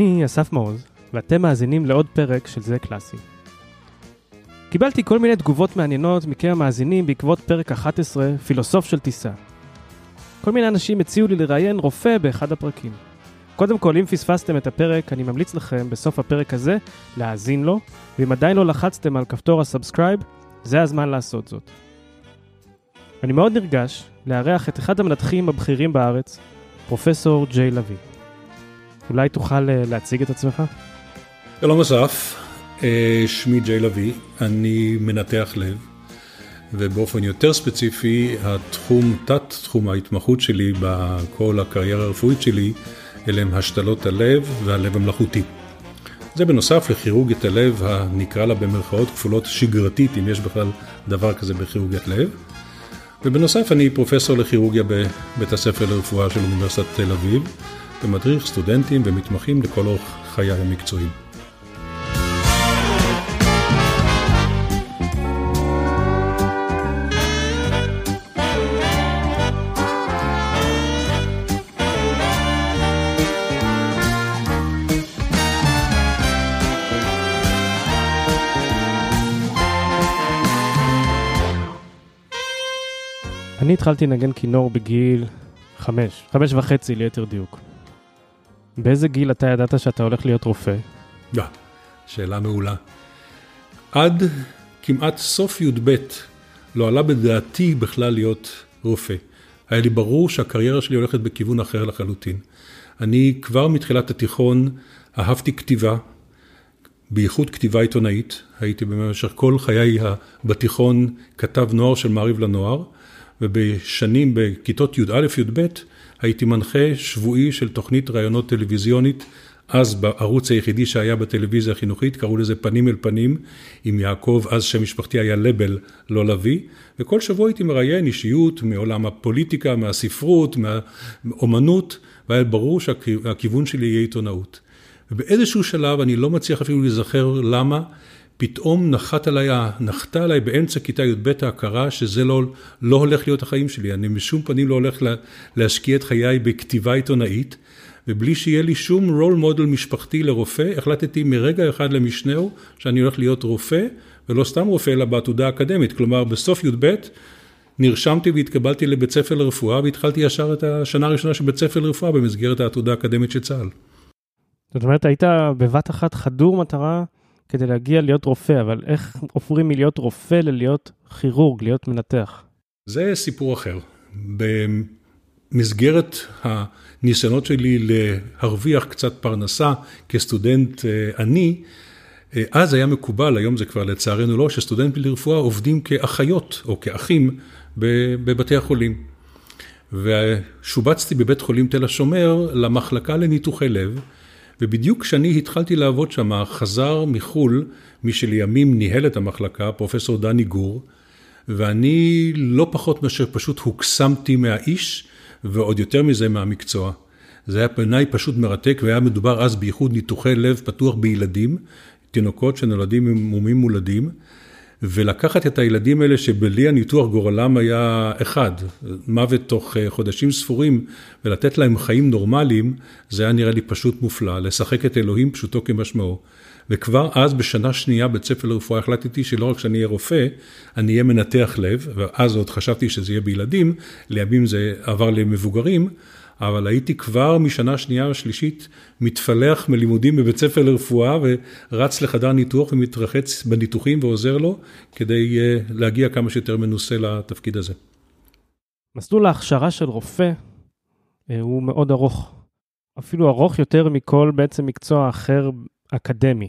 אני אסף מעוז, ואתם מאזינים לעוד פרק של זה קלאסי. קיבלתי כל מיני תגובות מעניינות מכם המאזינים בעקבות פרק 11, פילוסוף של טיסה. כל מיני אנשים הציעו לי לראיין רופא באחד הפרקים. קודם כל, אם פספסתם את הפרק, אני ממליץ לכם בסוף הפרק הזה להאזין לו, ואם עדיין לא לחצתם על כפתור ה subscribe, זה הזמן לעשות זאת. אני מאוד נרגש לארח את אחד המנתחים הבכירים בארץ, פרופסור ג'יי לוי. אולי תוכל אה, להציג את עצמך? שלום אסף, אה, שמי ג'יי לוי, אני מנתח לב, ובאופן יותר ספציפי, התחום, תת תחום ההתמחות שלי בכל הקריירה הרפואית שלי, אלה הם השתלות הלב והלב המלאכותי. זה בנוסף לכירורגיית הלב, הנקרא לה במרכאות כפולות שגרתית, אם יש בכלל דבר כזה בכירורגיית לב. ובנוסף אני פרופסור לכירורגיה בבית הספר לרפואה של אוניברסיטת תל אביב, ומדריך סטודנטים ומתמחים לכל אורך חיי המקצועיים. אני התחלתי לנגן כינור בגיל חמש, חמש וחצי ליתר דיוק. באיזה גיל אתה ידעת שאתה הולך להיות רופא? לא, שאלה מעולה. עד כמעט סוף י"ב לא עלה בדעתי בכלל להיות רופא. היה לי ברור שהקריירה שלי הולכת בכיוון אחר לחלוטין. אני כבר מתחילת התיכון אהבתי כתיבה, בייחוד כתיבה עיתונאית. הייתי במשך כל חיי בתיכון כתב נוער של מעריב לנוער. ובשנים, בכיתות י"א-י"ב, הייתי מנחה שבועי של תוכנית ראיונות טלוויזיונית, אז בערוץ היחידי שהיה בטלוויזיה החינוכית, קראו לזה פנים אל פנים, עם יעקב, אז שם משפחתי היה לבל, לא לביא, וכל שבוע הייתי מראיין אישיות מעולם הפוליטיקה, מהספרות, מהאומנות, והיה ברור שהכיוון שלי יהיה עיתונאות. ובאיזשהו שלב, אני לא מצליח אפילו להיזכר למה, פתאום נחת עליי, נחתה עליי באמצע כיתה י"ב ההכרה שזה לא, לא הולך להיות החיים שלי, אני בשום פנים לא הולך לה, להשקיע את חיי בכתיבה עיתונאית, ובלי שיהיה לי שום רול מודל משפחתי לרופא, החלטתי מרגע אחד למשנהו שאני הולך להיות רופא, ולא סתם רופא אלא בעתודה אקדמית, כלומר בסוף י"ב נרשמתי והתקבלתי לבית ספר לרפואה והתחלתי ישר את השנה הראשונה של בית ספר לרפואה במסגרת העתודה האקדמית של צה"ל. זאת אומרת, היית בבת אחת חדור מטרה כדי להגיע להיות רופא, אבל איך עוברים מלהיות רופא ללהיות כירורג, להיות מנתח? זה סיפור אחר. במסגרת הניסיונות שלי להרוויח קצת פרנסה כסטודנט אה, עני, אה, אז היה מקובל, היום זה כבר לצערנו לא, שסטודנטים לרפואה עובדים כאחיות או כאחים בבתי החולים. ושובצתי בבית חולים תל השומר למחלקה לניתוחי לב, ובדיוק כשאני התחלתי לעבוד שם, חזר מחו"ל, מי שלימים ניהל את המחלקה, פרופסור דני גור, ואני לא פחות מאשר פשוט הוקסמתי מהאיש, ועוד יותר מזה מהמקצוע. זה היה בעיניי פשוט מרתק, והיה מדובר אז בייחוד ניתוחי לב פתוח בילדים, תינוקות שנולדים עם מומים מולדים. ולקחת את הילדים האלה שבלי הניתוח גורלם היה אחד, מוות תוך אה, חודשים ספורים, ולתת להם חיים נורמליים, זה היה נראה לי פשוט מופלא, לשחק את אלוהים פשוטו כמשמעו. וכבר אז בשנה שנייה בית ספר לרפואה החלטתי שלא רק שאני אהיה רופא, אני אהיה מנתח לב, ואז עוד חשבתי שזה יהיה בילדים, לימים זה עבר למבוגרים, אבל הייתי כבר משנה שנייה או שלישית מתפלח מלימודים בבית ספר לרפואה ורץ לחדר ניתוח ומתרחץ בניתוחים ועוזר לו כדי אה, להגיע כמה שיותר מנוסה לתפקיד הזה. מסלול ההכשרה של רופא אה, הוא מאוד ארוך, אפילו ארוך יותר מכל בעצם מקצוע אחר אקדמי.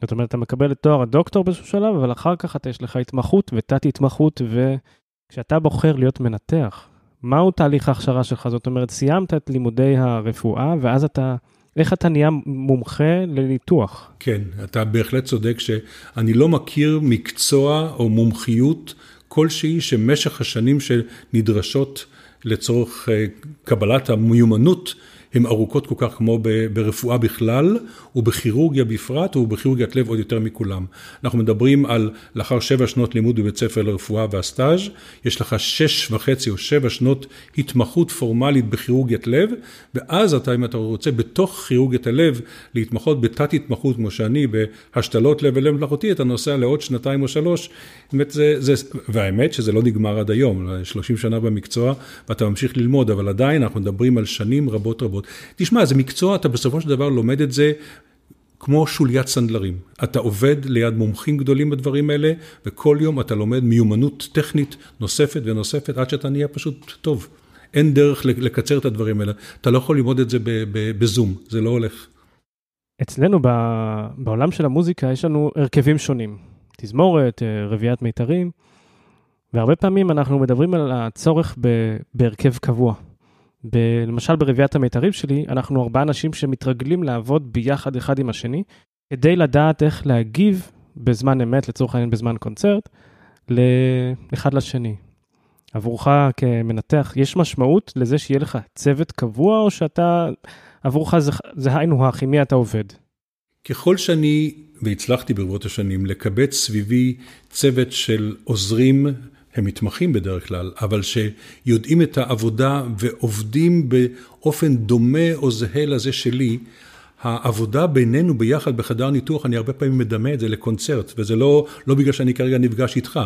זאת אומרת, אתה מקבל את תואר הדוקטור באיזשהו שלב, אבל אחר כך אתה יש לך התמחות ותת התמחות, וכשאתה בוחר להיות מנתח, מהו תהליך ההכשרה שלך? זאת אומרת, סיימת את לימודי הרפואה, ואז אתה, איך אתה נהיה מומחה לניתוח? כן, אתה בהחלט צודק שאני לא מכיר מקצוע או מומחיות כלשהי שמשך השנים שנדרשות לצורך אה, קבלת המיומנות הן ארוכות כל כך כמו ברפואה בכלל, ובכירורגיה בפרט, ובכירורגיית לב עוד יותר מכולם. אנחנו מדברים על לאחר שבע שנות לימוד בבית ספר לרפואה והסטאז', יש לך שש וחצי או שבע שנות התמחות פורמלית בכירורגיית לב, ואז אתה, אם אתה רוצה, בתוך כירורגיית הלב, להתמחות בתת התמחות, כמו שאני, בהשתלות לב ולב מלאכותי, אתה נוסע לעוד שנתיים או שלוש. באמת זה, זה, והאמת שזה לא נגמר עד היום, 30 שנה במקצוע, ואתה ממשיך ללמוד, אבל עדיין אנחנו מדברים על שנים רבות רבות. תשמע, זה מקצוע, אתה בסופו של דבר לומד את זה כמו שוליית סנדלרים. אתה עובד ליד מומחים גדולים בדברים האלה, וכל יום אתה לומד מיומנות טכנית נוספת ונוספת, עד שאתה נהיה פשוט טוב. אין דרך לקצר את הדברים האלה. אתה לא יכול ללמוד את זה בזום, זה לא הולך. אצלנו בעולם של המוזיקה יש לנו הרכבים שונים. תזמורת, אה, רביעיית מיתרים, והרבה פעמים אנחנו מדברים על הצורך בהרכב קבוע. ב- למשל ברביעיית המיתרים שלי, אנחנו ארבעה אנשים שמתרגלים לעבוד ביחד אחד עם השני, כדי לדעת איך להגיב בזמן אמת, לצורך העניין בזמן קונצרט, לאחד לשני. עבורך כמנתח, יש משמעות לזה שיהיה לך צוות קבוע, או שאתה, עבורך זה, זה היינו הך, עם מי אתה עובד? ככל שאני, והצלחתי ברבות השנים, לקבץ סביבי צוות של עוזרים הם מתמחים בדרך כלל, אבל שיודעים את העבודה ועובדים באופן דומה או זהה לזה שלי, העבודה בינינו ביחד בחדר ניתוח, אני הרבה פעמים מדמה את זה לקונצרט, וזה לא, לא בגלל שאני כרגע נפגש איתך,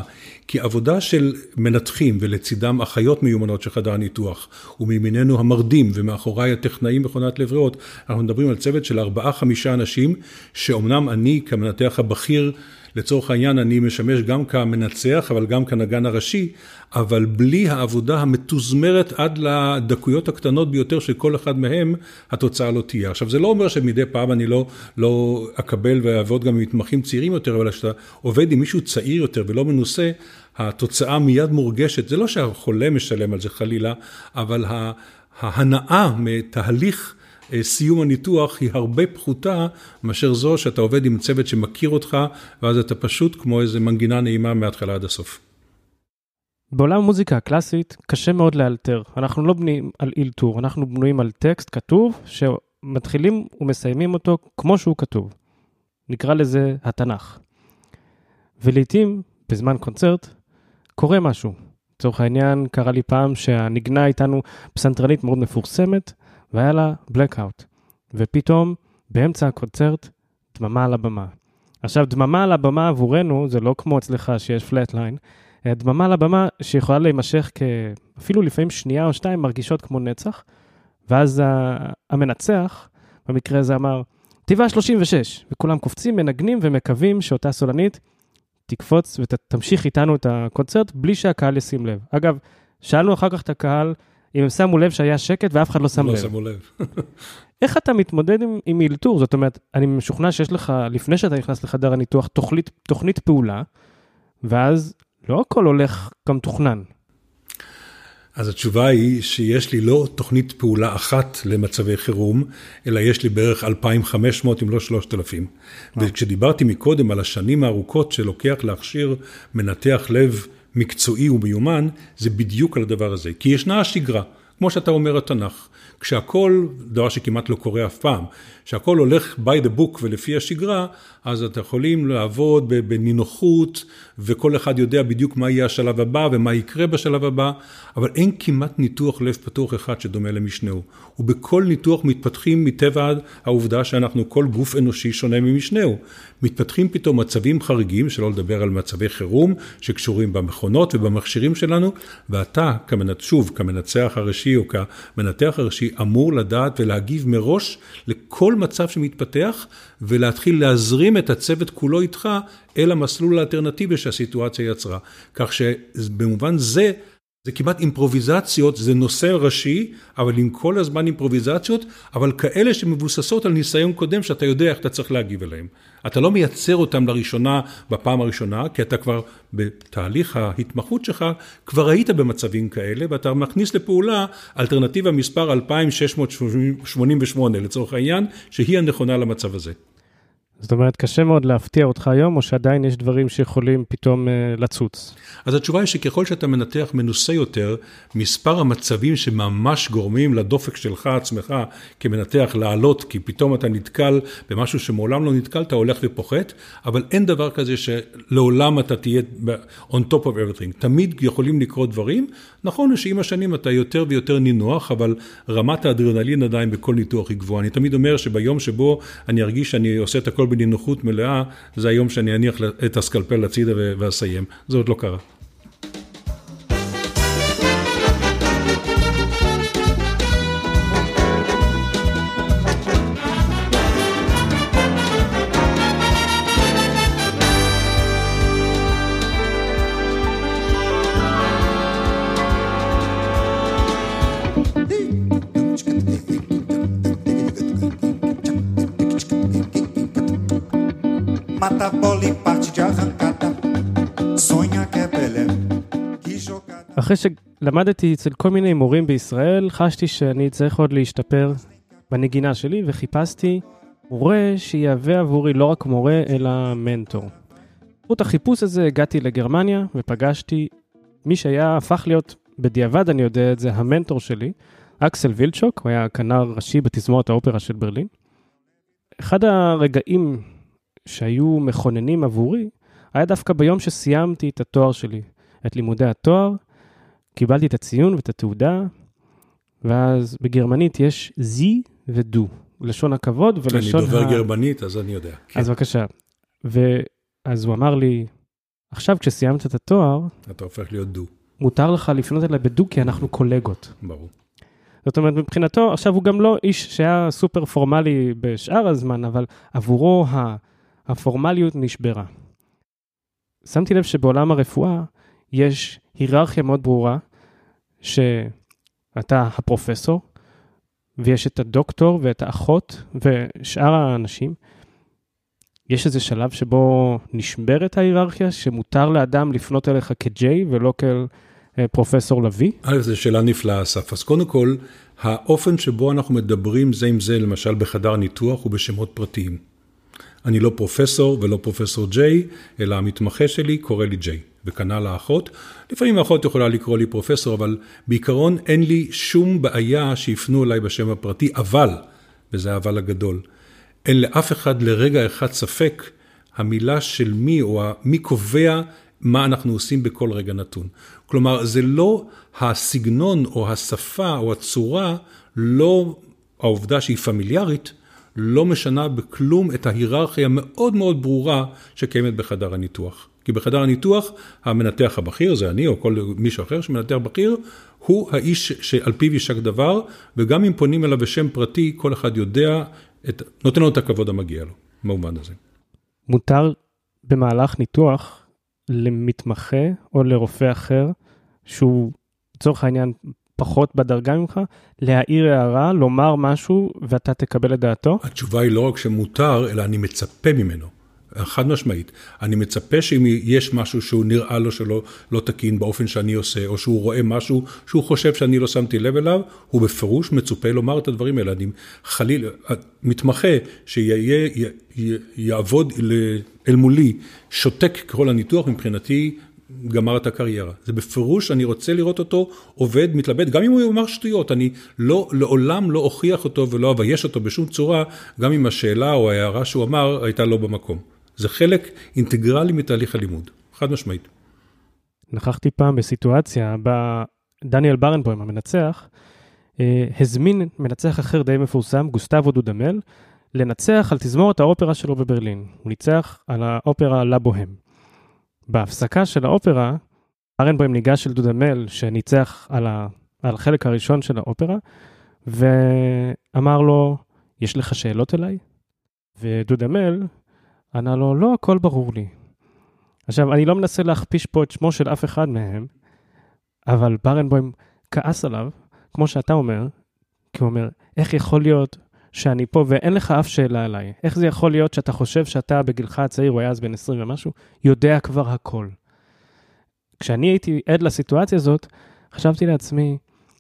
כי עבודה של מנתחים ולצידם אחיות מיומנות של חדר ניתוח, ומימיננו המרדים ומאחוריי הטכנאים מכונת לב ריאות, אנחנו מדברים על צוות של ארבעה-חמישה אנשים, שאומנם אני כמנתח הבכיר לצורך העניין אני משמש גם כמנצח, אבל גם כנגן הראשי, אבל בלי העבודה המתוזמרת עד לדקויות הקטנות ביותר של כל אחד מהם, התוצאה לא תהיה. עכשיו, זה לא אומר שמדי פעם אני לא, לא אקבל ואעבוד גם עם מתמחים צעירים יותר, אבל כשאתה עובד עם מישהו צעיר יותר ולא מנוסה, התוצאה מיד מורגשת. זה לא שהחולה משלם על זה חלילה, אבל ההנאה מתהליך סיום הניתוח היא הרבה פחותה מאשר זו שאתה עובד עם צוות שמכיר אותך, ואז אתה פשוט כמו איזה מנגינה נעימה מההתחלה עד הסוף. בעולם המוזיקה הקלאסית קשה מאוד לאלתר. אנחנו לא בנויים על אילתור, אנחנו בנויים על טקסט כתוב שמתחילים ומסיימים אותו כמו שהוא כתוב. נקרא לזה התנ"ך. ולעיתים, בזמן קונצרט, קורה משהו. לצורך העניין, קרה לי פעם שהנגנה איתנו פסנתרנית מאוד מפורסמת, והיה לה blackout, ופתאום באמצע הקונצרט דממה על הבמה. עכשיו, דממה על הבמה עבורנו זה לא כמו אצלך שיש פלטליין, דממה על הבמה שיכולה להימשך אפילו לפעמים שנייה או שתיים מרגישות כמו נצח, ואז המנצח, במקרה הזה אמר, טבעה 36, וכולם קופצים, מנגנים ומקווים שאותה סולנית תקפוץ ותמשיך איתנו את הקונצרט בלי שהקהל ישים לב. אגב, שאלנו אחר כך את הקהל אם הם שמו לב שהיה שקט ואף אחד לא שם לא לב. לא שמו לב. איך אתה מתמודד עם, עם אילתור? זאת אומרת, אני משוכנע שיש לך, לפני שאתה נכנס לחדר הניתוח, תוכנית, תוכנית פעולה, ואז לא הכל הולך כמתוכנן. אז התשובה היא שיש לי לא תוכנית פעולה אחת למצבי חירום, אלא יש לי בערך 2,500 אם לא 3,000. וכשדיברתי מקודם על השנים הארוכות שלוקח להכשיר מנתח לב מקצועי ומיומן, זה בדיוק על הדבר הזה. כי ישנה השגרה, כמו שאתה אומר התנ"ך, כשהכל, דבר שכמעט לא קורה אף פעם, כשהכל הולך by the book ולפי השגרה, אז אתם יכולים לעבוד בנינוחות, וכל אחד יודע בדיוק מה יהיה השלב הבא ומה יקרה בשלב הבא, אבל אין כמעט ניתוח לב פתוח אחד שדומה למשנהו. ובכל ניתוח מתפתחים מטבע העובדה שאנחנו כל גוף אנושי שונה ממשנהו. מתפתחים פתאום מצבים חריגים, שלא לדבר על מצבי חירום, שקשורים במכונות ובמכשירים שלנו, ואתה, כמנ... שוב, כמנצח הראשי או כמנתח הראשי, אמור לדעת ולהגיב מראש לכל מצב שמתפתח, ולהתחיל להזרים את הצוות כולו איתך אל המסלול האלטרנטיבי שהסיטואציה יצרה. כך שבמובן זה, זה כמעט אימפרוביזציות, זה נושא ראשי, אבל עם כל הזמן אימפרוביזציות, אבל כאלה שמבוססות על ניסיון קודם שאתה יודע איך אתה צריך להגיב אליהם. אתה לא מייצר אותם לראשונה בפעם הראשונה, כי אתה כבר בתהליך ההתמחות שלך, כבר היית במצבים כאלה, ואתה מכניס לפעולה אלטרנטיבה מספר 2688 לצורך העניין, שהיא הנכונה למצב הזה. זאת אומרת, קשה מאוד להפתיע אותך היום, או שעדיין יש דברים שיכולים פתאום uh, לצוץ? אז התשובה היא שככל שאתה מנתח מנוסה יותר, מספר המצבים שממש גורמים לדופק שלך עצמך כמנתח לעלות, כי פתאום אתה נתקל במשהו שמעולם לא נתקלת, הולך ופוחת, אבל אין דבר כזה שלעולם אתה תהיה on top of everything. תמיד יכולים לקרות דברים. נכון שעם השנים אתה יותר ויותר נינוח, אבל רמת האדרנלין עדיין בכל ניתוח היא גבוהה. אני תמיד אומר שביום שבו אני ארגיש שאני עושה את הכל בנינוחות מלאה, זה היום שאני אניח את הסקלפל הצידה ואסיים. זה עוד לא קרה. שלמדתי אצל כל מיני מורים בישראל, חשתי שאני צריך עוד להשתפר בנגינה שלי, וחיפשתי מורה שיהווה עבורי לא רק מורה, אלא מנטור. בזכות החיפוש הזה הגעתי לגרמניה ופגשתי מי שהיה, הפך להיות, בדיעבד אני יודע את זה, המנטור שלי, אקסל וילצ'וק, הוא היה כנר ראשי בתזמורת האופרה של ברלין. אחד הרגעים שהיו מכוננים עבורי, היה דווקא ביום שסיימתי את התואר שלי, את לימודי התואר, קיבלתי את הציון ואת התעודה, ואז בגרמנית יש זי ודו, לשון הכבוד ולשון ה... אני דובר ה... גרמנית, אז אני יודע. כן. אז בבקשה. ואז הוא אמר לי, עכשיו כשסיימת את התואר, אתה הופך להיות דו. מותר לך לפנות אליי בדו, כי אנחנו קולגות. ברור. זאת אומרת, מבחינתו, עכשיו הוא גם לא איש שהיה סופר פורמלי בשאר הזמן, אבל עבורו הפורמליות נשברה. שמתי לב שבעולם הרפואה יש היררכיה מאוד ברורה שאתה הפרופסור, ויש את הדוקטור ואת האחות ושאר האנשים. יש איזה שלב שבו נשברת ההיררכיה, שמותר לאדם לפנות אליך כ-J ולא כפרופסור לביא? א', זו שאלה נפלאה, אסף. אז קודם כל, האופן שבו אנחנו מדברים זה עם זה, למשל בחדר ניתוח, הוא בשמות פרטיים. אני לא פרופסור ולא פרופסור ג'יי, אלא המתמחה שלי קורא לי ג'יי. וכנ"ל האחות. לפעמים האחות יכולה לקרוא לי פרופסור, אבל בעיקרון אין לי שום בעיה שיפנו אליי בשם הפרטי, אבל, וזה האבל הגדול, אין לאף אחד לרגע אחד ספק המילה של מי או מי קובע מה אנחנו עושים בכל רגע נתון. כלומר, זה לא הסגנון או השפה או הצורה, לא העובדה שהיא פמיליארית, לא משנה בכלום את ההיררכיה המאוד מאוד ברורה שקיימת בחדר הניתוח. כי בחדר הניתוח, המנתח הבכיר, זה אני או כל מישהו אחר שמנתח בכיר, הוא האיש שעל פיו יישק דבר, וגם אם פונים אליו בשם פרטי, כל אחד יודע, את, נותן לו את הכבוד המגיע לו, במובן הזה. מותר במהלך ניתוח למתמחה או לרופא אחר, שהוא לצורך העניין פחות בדרגה ממך, להעיר הערה, לומר משהו, ואתה תקבל את דעתו? התשובה היא לא רק שמותר, אלא אני מצפה ממנו. חד משמעית. אני מצפה שאם יש משהו שהוא נראה לו שלא לא תקין באופן שאני עושה, או שהוא רואה משהו שהוא חושב שאני לא שמתי לב אליו, הוא בפירוש מצופה לומר את הדברים האלה. אני חלילה, מתמחה שיעבוד אל מולי שותק ככל הניתוח, מבחינתי גמר את הקריירה. זה בפירוש, אני רוצה לראות אותו עובד, מתלבט, גם אם הוא יאמר שטויות, אני לא, לעולם לא אוכיח אותו ולא אבייש אותו בשום צורה, גם אם השאלה או ההערה שהוא אמר הייתה לא במקום. זה חלק אינטגרלי מתהליך הלימוד, חד משמעית. נכחתי פעם בסיטואציה בה דניאל ברנבוים, המנצח, אה, הזמין מנצח אחר די מפורסם, גוסטבו דודמל, לנצח על תזמורת האופרה שלו בברלין. הוא ניצח על האופרה לה בוהם. בהפסקה של האופרה, ברנבוים ניגש אל דודמל, שניצח על, ה... על החלק הראשון של האופרה, ואמר לו, יש לך שאלות אליי? ודודמל ענה לו, לא, הכל ברור לי. עכשיו, אני לא מנסה להכפיש פה את שמו של אף אחד מהם, אבל ברנבוים כעס עליו, כמו שאתה אומר, כי הוא אומר, איך יכול להיות שאני פה ואין לך אף שאלה עליי? איך זה יכול להיות שאתה חושב שאתה בגילך הצעיר, הוא היה אז בן 20 ומשהו, יודע כבר הכל? כשאני הייתי עד לסיטואציה הזאת, חשבתי לעצמי,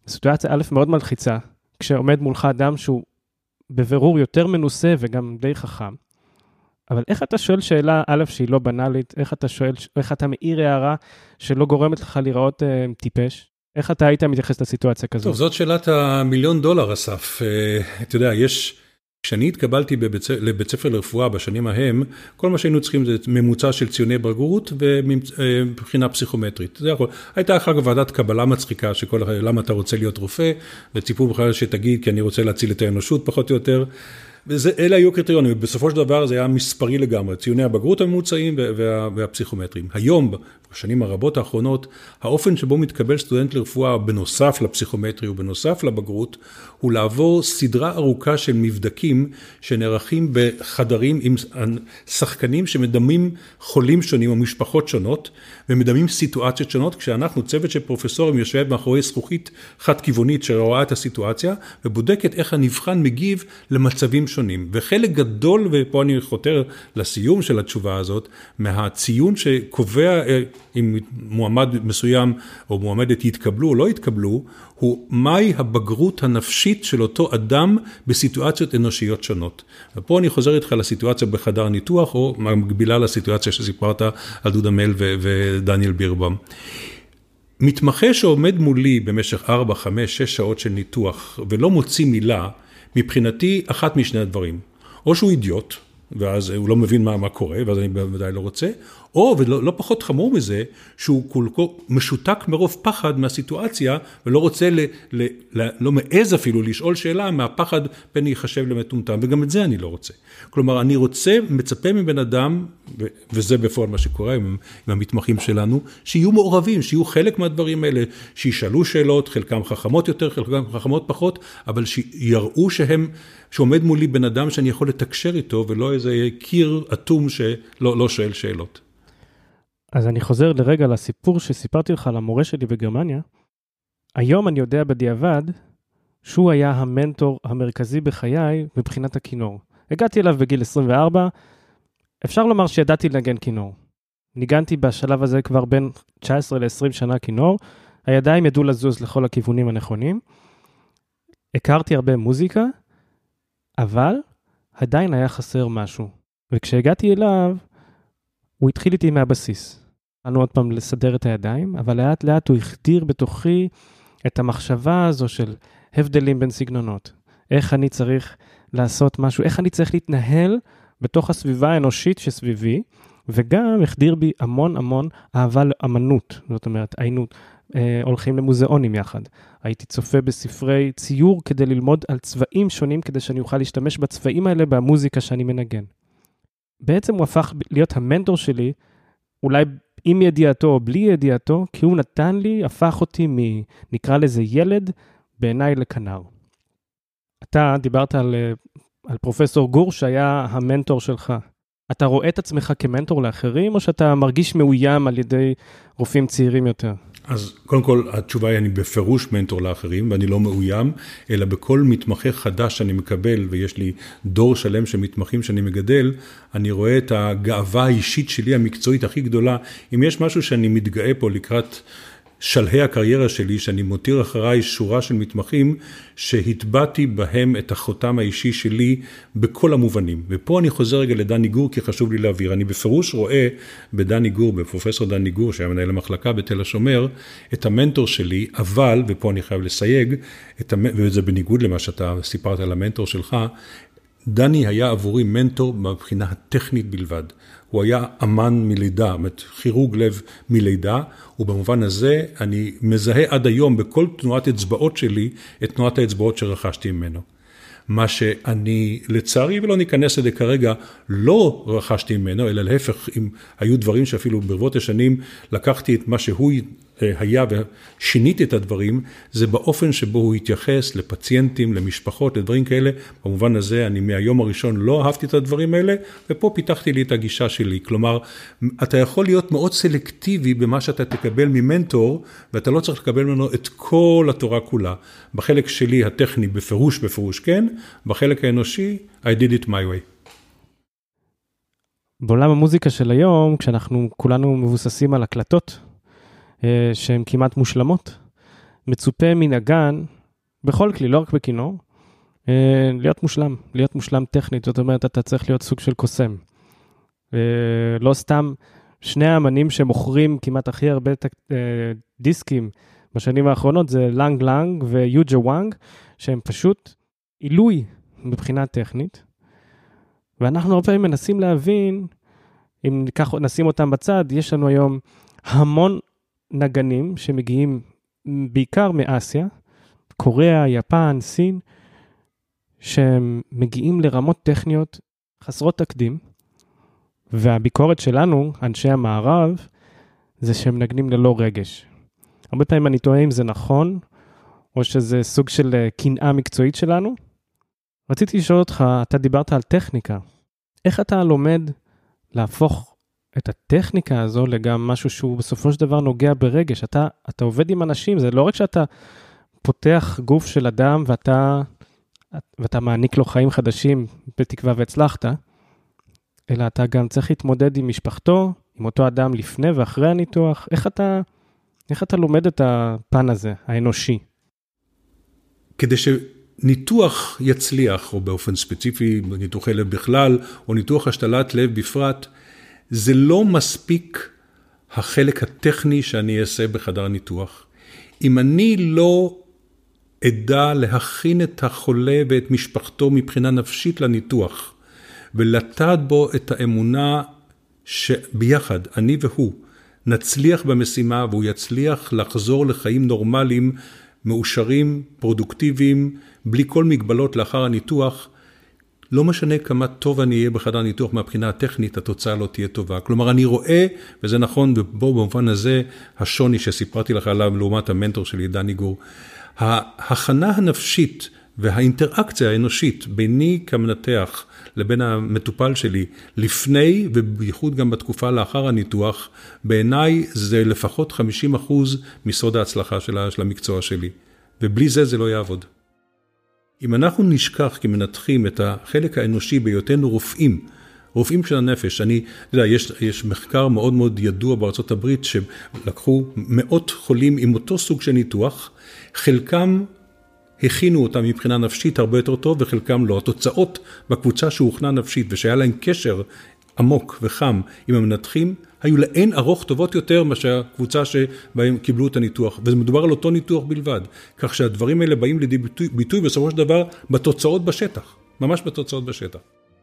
סיטואציה א' מאוד מלחיצה, כשעומד מולך אדם שהוא בבירור יותר מנוסה וגם די חכם, אבל איך אתה שואל שאלה, א', שהיא לא בנאלית, איך אתה שואל, איך אתה מעיר הערה שלא גורמת לך להיראות אה, טיפש? איך אתה היית מתייחס לסיטואציה כזאת? טוב, זאת שאלת המיליון דולר, אסף. אה, אתה יודע, יש... כשאני התקבלתי בבית, לבית ספר לרפואה בשנים ההם, כל מה שהיינו צריכים זה ממוצע של ציוני בגרות ובחינה פסיכומטרית. זה יכול. הייתה אחר כך ועדת קבלה מצחיקה, שכל למה אתה רוצה להיות רופא, וציפו בכלל שתגיד כי אני רוצה להציל את האנושות פחות או יותר. וזה, אלה היו הקריטריונים, ובסופו של דבר זה היה מספרי לגמרי, ציוני הבגרות הממוצעים וה, והפסיכומטרים. היום, בשנים הרבות האחרונות, האופן שבו מתקבל סטודנט לרפואה בנוסף לפסיכומטרי ובנוסף לבגרות, הוא לעבור סדרה ארוכה של מבדקים שנערכים בחדרים עם שחקנים שמדמים חולים שונים או משפחות שונות, ומדמים סיטואציות שונות, כשאנחנו, צוות של פרופסורים, יושב מאחורי זכוכית חד-כיוונית שרואה את הסיטואציה, ובודקת איך הנבחן מגיב למצבים שונים. וחלק גדול, ופה אני חותר לסיום של התשובה הזאת, מהציון שקובע אה, אם מועמד מסוים או מועמדת יתקבלו או לא יתקבלו, הוא מהי הבגרות הנפשית של אותו אדם בסיטואציות אנושיות שונות. ופה אני חוזר איתך לסיטואציה בחדר ניתוח, או מקבילה לסיטואציה שסיפרת על דודה מל ודניאל בירבם. מתמחה שעומד מולי במשך 4, 5, 6 שעות של ניתוח ולא מוציא מילה, מבחינתי אחת משני הדברים. או שהוא אידיוט, ואז הוא לא מבין מה, מה קורה, ואז אני בוודאי לא רוצה, או, ולא לא פחות חמור מזה, שהוא כל כך משותק מרוב פחד מהסיטואציה, ולא רוצה, ל, ל, ל, לא מעז אפילו לשאול שאלה מהפחד פן ייחשב למטומטם, וגם את זה אני לא רוצה. כלומר, אני רוצה, מצפה מבן אדם, וזה בפועל מה שקורה עם, עם המתמחים שלנו, שיהיו מעורבים, שיהיו חלק מהדברים האלה, שישאלו שאלות, חלקם חכמות יותר, חלקם חכמות פחות, אבל שיראו שהם, שעומד מולי בן אדם שאני יכול לתקשר איתו, ולא איזה קיר אטום שלא לא שואל שאלות. אז אני חוזר לרגע לסיפור שסיפרתי לך על המורה שלי בגרמניה. היום אני יודע בדיעבד שהוא היה המנטור המרכזי בחיי מבחינת הכינור. הגעתי אליו בגיל 24, אפשר לומר שידעתי לנגן כינור. ניגנתי בשלב הזה כבר בין 19 ל-20 שנה כינור, הידיים ידעו לזוז לכל הכיוונים הנכונים. הכרתי הרבה מוזיקה, אבל עדיין היה חסר משהו. וכשהגעתי אליו, הוא התחיל איתי מהבסיס. התחלנו עוד פעם לסדר את הידיים, אבל לאט לאט הוא החדיר בתוכי את המחשבה הזו של הבדלים בין סגנונות. איך אני צריך לעשות משהו, איך אני צריך להתנהל בתוך הסביבה האנושית שסביבי, וגם החדיר בי המון המון אהבה לאמנות. זאת אומרת, היינו אה, הולכים למוזיאונים יחד. הייתי צופה בספרי ציור כדי ללמוד על צבעים שונים, כדי שאני אוכל להשתמש בצבעים האלה במוזיקה שאני מנגן. בעצם הוא הפך להיות המנטור שלי, אולי עם ידיעתו או בלי ידיעתו, כי הוא נתן לי, הפך אותי מ... נקרא לזה ילד, בעיניי לכנר. אתה דיברת על, אה, על פרופסור גור שהיה המנטור שלך. אתה רואה את עצמך כמנטור לאחרים, או שאתה מרגיש מאוים על ידי רופאים צעירים יותר? אז קודם כל, התשובה היא, אני בפירוש מנטור לאחרים, ואני לא מאוים, אלא בכל מתמחה חדש שאני מקבל, ויש לי דור שלם של מתמחים שאני מגדל, אני רואה את הגאווה האישית שלי, המקצועית הכי גדולה. אם יש משהו שאני מתגאה פה לקראת שלהי הקריירה שלי, שאני מותיר אחריי שורה של מתמחים, שהטבעתי בהם את החותם האישי שלי בכל המובנים. ופה אני חוזר רגע לדני גור, כי חשוב לי להבהיר. אני בפירוש רואה בדני גור, בפרופסור דני גור, שהיה מנהל המחלקה בתל השומר, את המנטור שלי, אבל, ופה אני חייב לסייג, המ... וזה בניגוד למה שאתה סיפרת על המנטור שלך, דני היה עבורי מנטור מבחינה הטכנית בלבד. הוא היה אמן מלידה, זאת אומרת כירוג לב מלידה, ובמובן הזה אני מזהה עד היום בכל תנועת אצבעות שלי את תנועת האצבעות שרכשתי ממנו. מה שאני לצערי, ולא ניכנס לזה כרגע, לא רכשתי ממנו, אלא להפך, אם היו דברים שאפילו ברבות השנים לקחתי את מה שהוא היה ושיניתי את הדברים, זה באופן שבו הוא התייחס לפציינטים, למשפחות, לדברים כאלה. במובן הזה, אני מהיום הראשון לא אהבתי את הדברים האלה, ופה פיתחתי לי את הגישה שלי. כלומר, אתה יכול להיות מאוד סלקטיבי במה שאתה תקבל ממנטור, ואתה לא צריך לקבל ממנו את כל התורה כולה. בחלק שלי, הטכני, בפירוש, בפירוש כן, בחלק האנושי, I did it my way. בעולם המוזיקה של היום, כשאנחנו כולנו מבוססים על הקלטות, שהן כמעט מושלמות. מצופה מנגן, בכל כלי, לא רק בכינור, אה, להיות מושלם, להיות מושלם טכנית, זאת אומרת, אתה צריך להיות סוג של קוסם. לא סתם שני האמנים שמוכרים כמעט הכי הרבה דיסקים בשנים האחרונות זה לנג לנג ויוג'ה וואנג, שהם פשוט עילוי מבחינה טכנית. ואנחנו הרבה פעמים מנסים להבין, אם ניקח, נשים אותם בצד, יש לנו היום המון נגנים שמגיעים בעיקר מאסיה, קוריאה, יפן, סין, שהם מגיעים לרמות טכניות חסרות תקדים, והביקורת שלנו, אנשי המערב, זה שהם מנגנים ללא רגש. הרבה פעמים אני תוהה אם זה נכון, או שזה סוג של אה, קנאה מקצועית שלנו. רציתי לשאול אותך, אתה דיברת על טכניקה. איך אתה לומד להפוך את הטכניקה הזו לגם משהו שהוא בסופו של דבר נוגע ברגש? אתה, אתה עובד עם אנשים, זה לא רק שאתה פותח גוף של אדם ואתה, ואתה מעניק לו חיים חדשים בתקווה והצלחת, אלא אתה גם צריך להתמודד עם משפחתו, עם אותו אדם לפני ואחרי הניתוח. איך אתה, איך אתה לומד את הפן הזה, האנושי? כדי שניתוח יצליח, או באופן ספציפי, ניתוחי לב בכלל, או ניתוח השתלת לב בפרט, זה לא מספיק החלק הטכני שאני אעשה בחדר הניתוח. אם אני לא אדע להכין את החולה ואת משפחתו מבחינה נפשית לניתוח, ולטעת בו את האמונה שביחד, אני והוא, נצליח במשימה והוא יצליח לחזור לחיים נורמליים, מאושרים, פרודוקטיביים, בלי כל מגבלות לאחר הניתוח, לא משנה כמה טוב אני אהיה בחדר ניתוח מהבחינה הטכנית, התוצאה לא תהיה טובה. כלומר, אני רואה, וזה נכון, ובו במובן הזה, השוני שסיפרתי לך עליו לעומת המנטור שלי, דני גור, ההכנה הנפשית והאינטראקציה האנושית ביני כמנתח לבין המטופל שלי לפני ובייחוד גם בתקופה לאחר הניתוח, בעיניי זה לפחות 50 אחוז מסוד ההצלחה של המקצוע שלי. ובלי זה זה לא יעבוד. אם אנחנו נשכח כמנתחים את החלק האנושי בהיותנו רופאים, רופאים של הנפש, אני, אתה יודע, יש, יש מחקר מאוד מאוד ידוע בארצות הברית שלקחו מאות חולים עם אותו סוג של ניתוח, חלקם הכינו אותם מבחינה נפשית הרבה יותר טוב וחלקם לא. התוצאות בקבוצה שהוכנה נפשית ושהיה להם קשר עמוק וחם עם המנתחים, היו לאין ארוך טובות יותר מאשר הקבוצה שבהם קיבלו את הניתוח, ומדובר על אותו ניתוח בלבד, כך שהדברים האלה באים לידי ביטוי, ביטוי בסופו של דבר בתוצאות בשטח, ממש בתוצאות בשטח.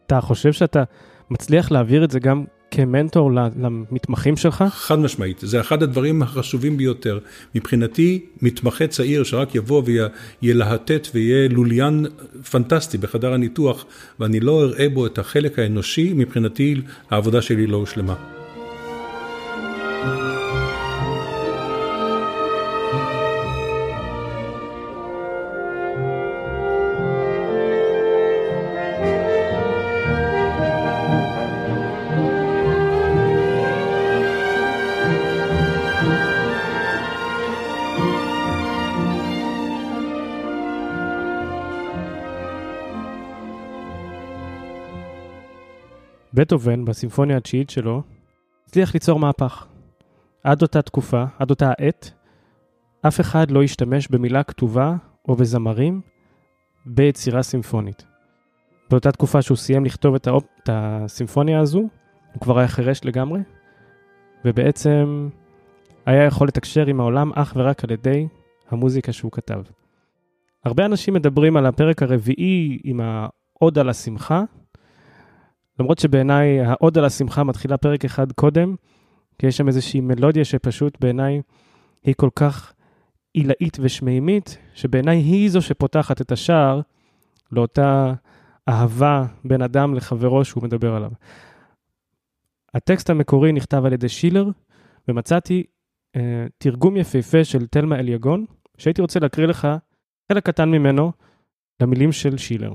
אתה חושב שאתה מצליח להעביר את זה גם כמנטור למתמחים שלך? חד משמעית, זה אחד הדברים החשובים ביותר. מבחינתי, מתמחה צעיר שרק יבוא וילהטט ויהיה לוליין פנטסטי בחדר הניתוח, ואני לא אראה בו את החלק האנושי, מבחינתי העבודה שלי לא הושלמה. בטהובן, בסימפוניה התשיעית שלו, הצליח ליצור מהפך. עד אותה תקופה, עד אותה העת, אף אחד לא השתמש במילה כתובה או בזמרים ביצירה סימפונית. באותה תקופה שהוא סיים לכתוב את, האופ... את הסימפוניה הזו, הוא כבר היה חירש לגמרי, ובעצם היה יכול לתקשר עם העולם אך ורק על ידי המוזיקה שהוא כתב. הרבה אנשים מדברים על הפרק הרביעי עם העוד על השמחה, למרות שבעיניי העוד על השמחה מתחילה פרק אחד קודם, כי יש שם איזושהי מלודיה שפשוט בעיניי היא כל כך עילאית ושמימית, שבעיניי היא זו שפותחת את השער לאותה אהבה בין אדם לחברו שהוא מדבר עליו. הטקסט המקורי נכתב על ידי שילר, ומצאתי אה, תרגום יפהפה של תלמה אליגון, שהייתי רוצה להקריא לך חלק קטן ממנו למילים של שילר.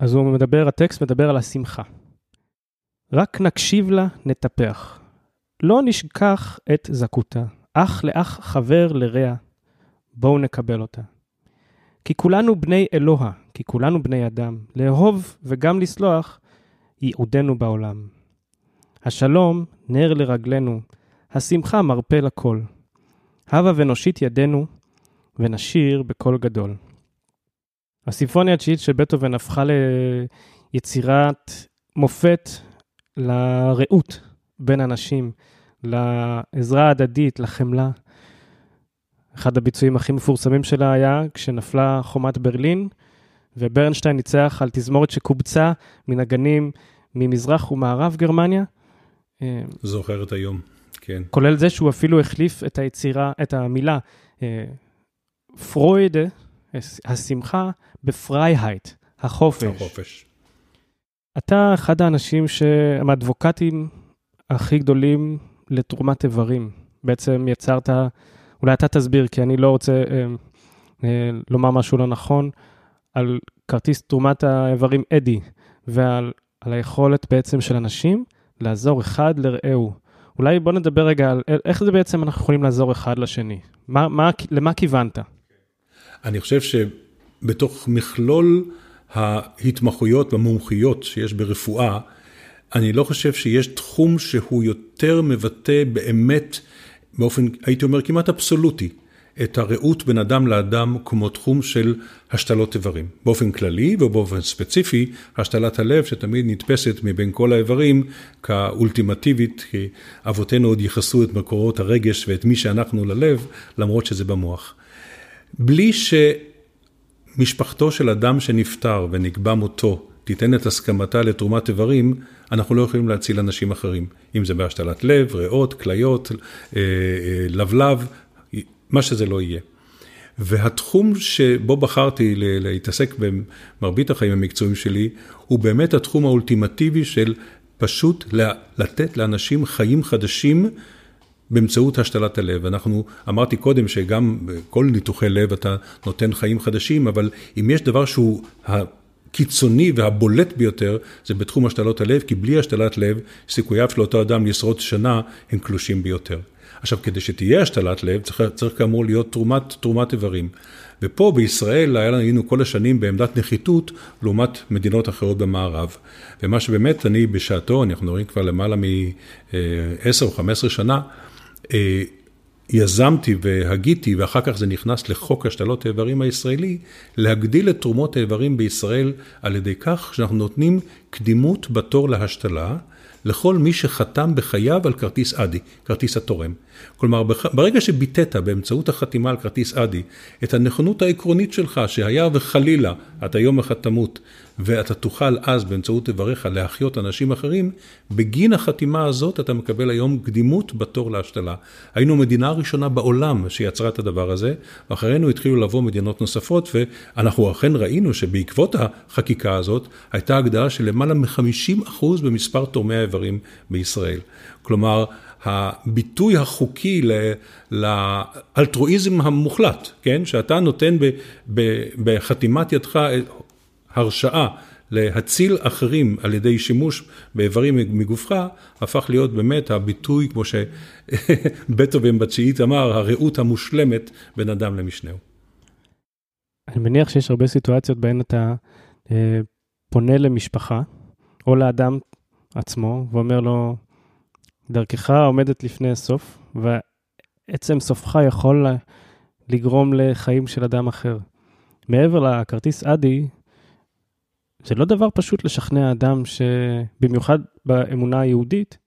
אז הוא מדבר, הטקסט מדבר על השמחה. רק נקשיב לה, נטפח. לא נשכח את זכותה, אח לאח חבר לרע, בואו נקבל אותה. כי כולנו בני אלוה, כי כולנו בני אדם, לאהוב וגם לסלוח, ייעודנו בעולם. השלום, נר לרגלינו, השמחה מרפא לכל. הבה ונושיט ידינו, ונשיר בקול גדול. הסימפוניה התשיעית של בטהובן הפכה ליצירת מופת לרעות בין אנשים, לעזרה ההדדית, לחמלה. אחד הביצועים הכי מפורסמים שלה היה כשנפלה חומת ברלין, וברנשטיין ניצח על תזמורת שקובצה מנגנים ממזרח ומערב גרמניה. אה, זוכרת היום, כן. כולל זה שהוא אפילו החליף את היצירה, את המילה אה, פרויד, השמחה, בפרייהייט, החופש. החופש. אתה אחד האנשים שהם האדבוקטים הכי גדולים לתרומת איברים. בעצם יצרת, אולי אתה תסביר, כי אני לא רוצה אה, אה, לומר משהו לא נכון, על כרטיס תרומת האיברים אדי, ועל היכולת בעצם של אנשים לעזור אחד לרעהו. אולי בוא נדבר רגע על איך זה בעצם אנחנו יכולים לעזור אחד לשני. מה, מה, למה כיוונת? אני חושב שבתוך מכלול ההתמחויות והמומחיות שיש ברפואה, אני לא חושב שיש תחום שהוא יותר מבטא באמת, באופן, הייתי אומר, כמעט אבסולוטי, את הרעות בין אדם לאדם כמו תחום של השתלות איברים. באופן כללי ובאופן ספציפי, השתלת הלב שתמיד נתפסת מבין כל האיברים כאולטימטיבית, כי אבותינו עוד ייחסו את מקורות הרגש ואת מי שאנחנו ללב, למרות שזה במוח. בלי שמשפחתו של אדם שנפטר ונקבע מותו תיתן את הסכמתה לתרומת איברים, אנחנו לא יכולים להציל אנשים אחרים. אם זה בהשתלת לב, ריאות, כליות, אה, אה, לבלב, מה שזה לא יהיה. והתחום שבו בחרתי להתעסק במרבית החיים המקצועיים שלי, הוא באמת התחום האולטימטיבי של פשוט לתת לאנשים חיים חדשים באמצעות השתלת הלב. אנחנו, אמרתי קודם שגם בכל ניתוחי לב אתה נותן חיים חדשים, אבל אם יש דבר שהוא הקיצוני והבולט ביותר, זה בתחום השתלות הלב, כי בלי השתלת לב, סיכוייו של אותו אדם לשרוד שנה הם קלושים ביותר. עכשיו, כדי שתהיה השתלת לב, צריך, צריך כאמור להיות תרומת, תרומת איברים. ופה בישראל היה לנו כל השנים בעמדת נחיתות לעומת מדינות אחרות במערב. ומה שבאמת אני בשעתו, אנחנו רואים כבר למעלה מ-10 או 15 שנה, אה, יזמתי והגיתי, ואחר כך זה נכנס לחוק השתלות האיברים הישראלי, להגדיל את תרומות האיברים בישראל על ידי כך שאנחנו נותנים קדימות בתור להשתלה. לכל מי שחתם בחייו על כרטיס אדי, כרטיס התורם. כלומר, ברגע שביטאת באמצעות החתימה על כרטיס אדי את הנכונות העקרונית שלך, שהיה וחלילה אתה יום אחד תמות, ואתה תוכל אז באמצעות איבריך להחיות אנשים אחרים, בגין החתימה הזאת אתה מקבל היום קדימות בתור להשתלה. היינו המדינה הראשונה בעולם שיצרה את הדבר הזה, ואחרינו התחילו לבוא מדינות נוספות, ואנחנו אכן ראינו שבעקבות החקיקה הזאת הייתה הגדלה של למעלה מ-50% במספר תורמי האיברים בישראל. כלומר, הביטוי החוקי לאלטרואיזם המוחלט, כן? שאתה נותן בחתימת ידך הרשאה להציל אחרים על ידי שימוש באיברים מגופך, הפך להיות באמת הביטוי, כמו שבטהובן בתשיעית אמר, הרעות המושלמת בין אדם למשנהו. אני מניח שיש הרבה סיטואציות בהן אתה אה, פונה למשפחה, או לאדם עצמו, ואומר לו, דרכך עומדת לפני הסוף, ועצם סופך יכול לגרום לחיים של אדם אחר. מעבר לכרטיס אדי, זה לא דבר פשוט לשכנע אדם שבמיוחד באמונה היהודית,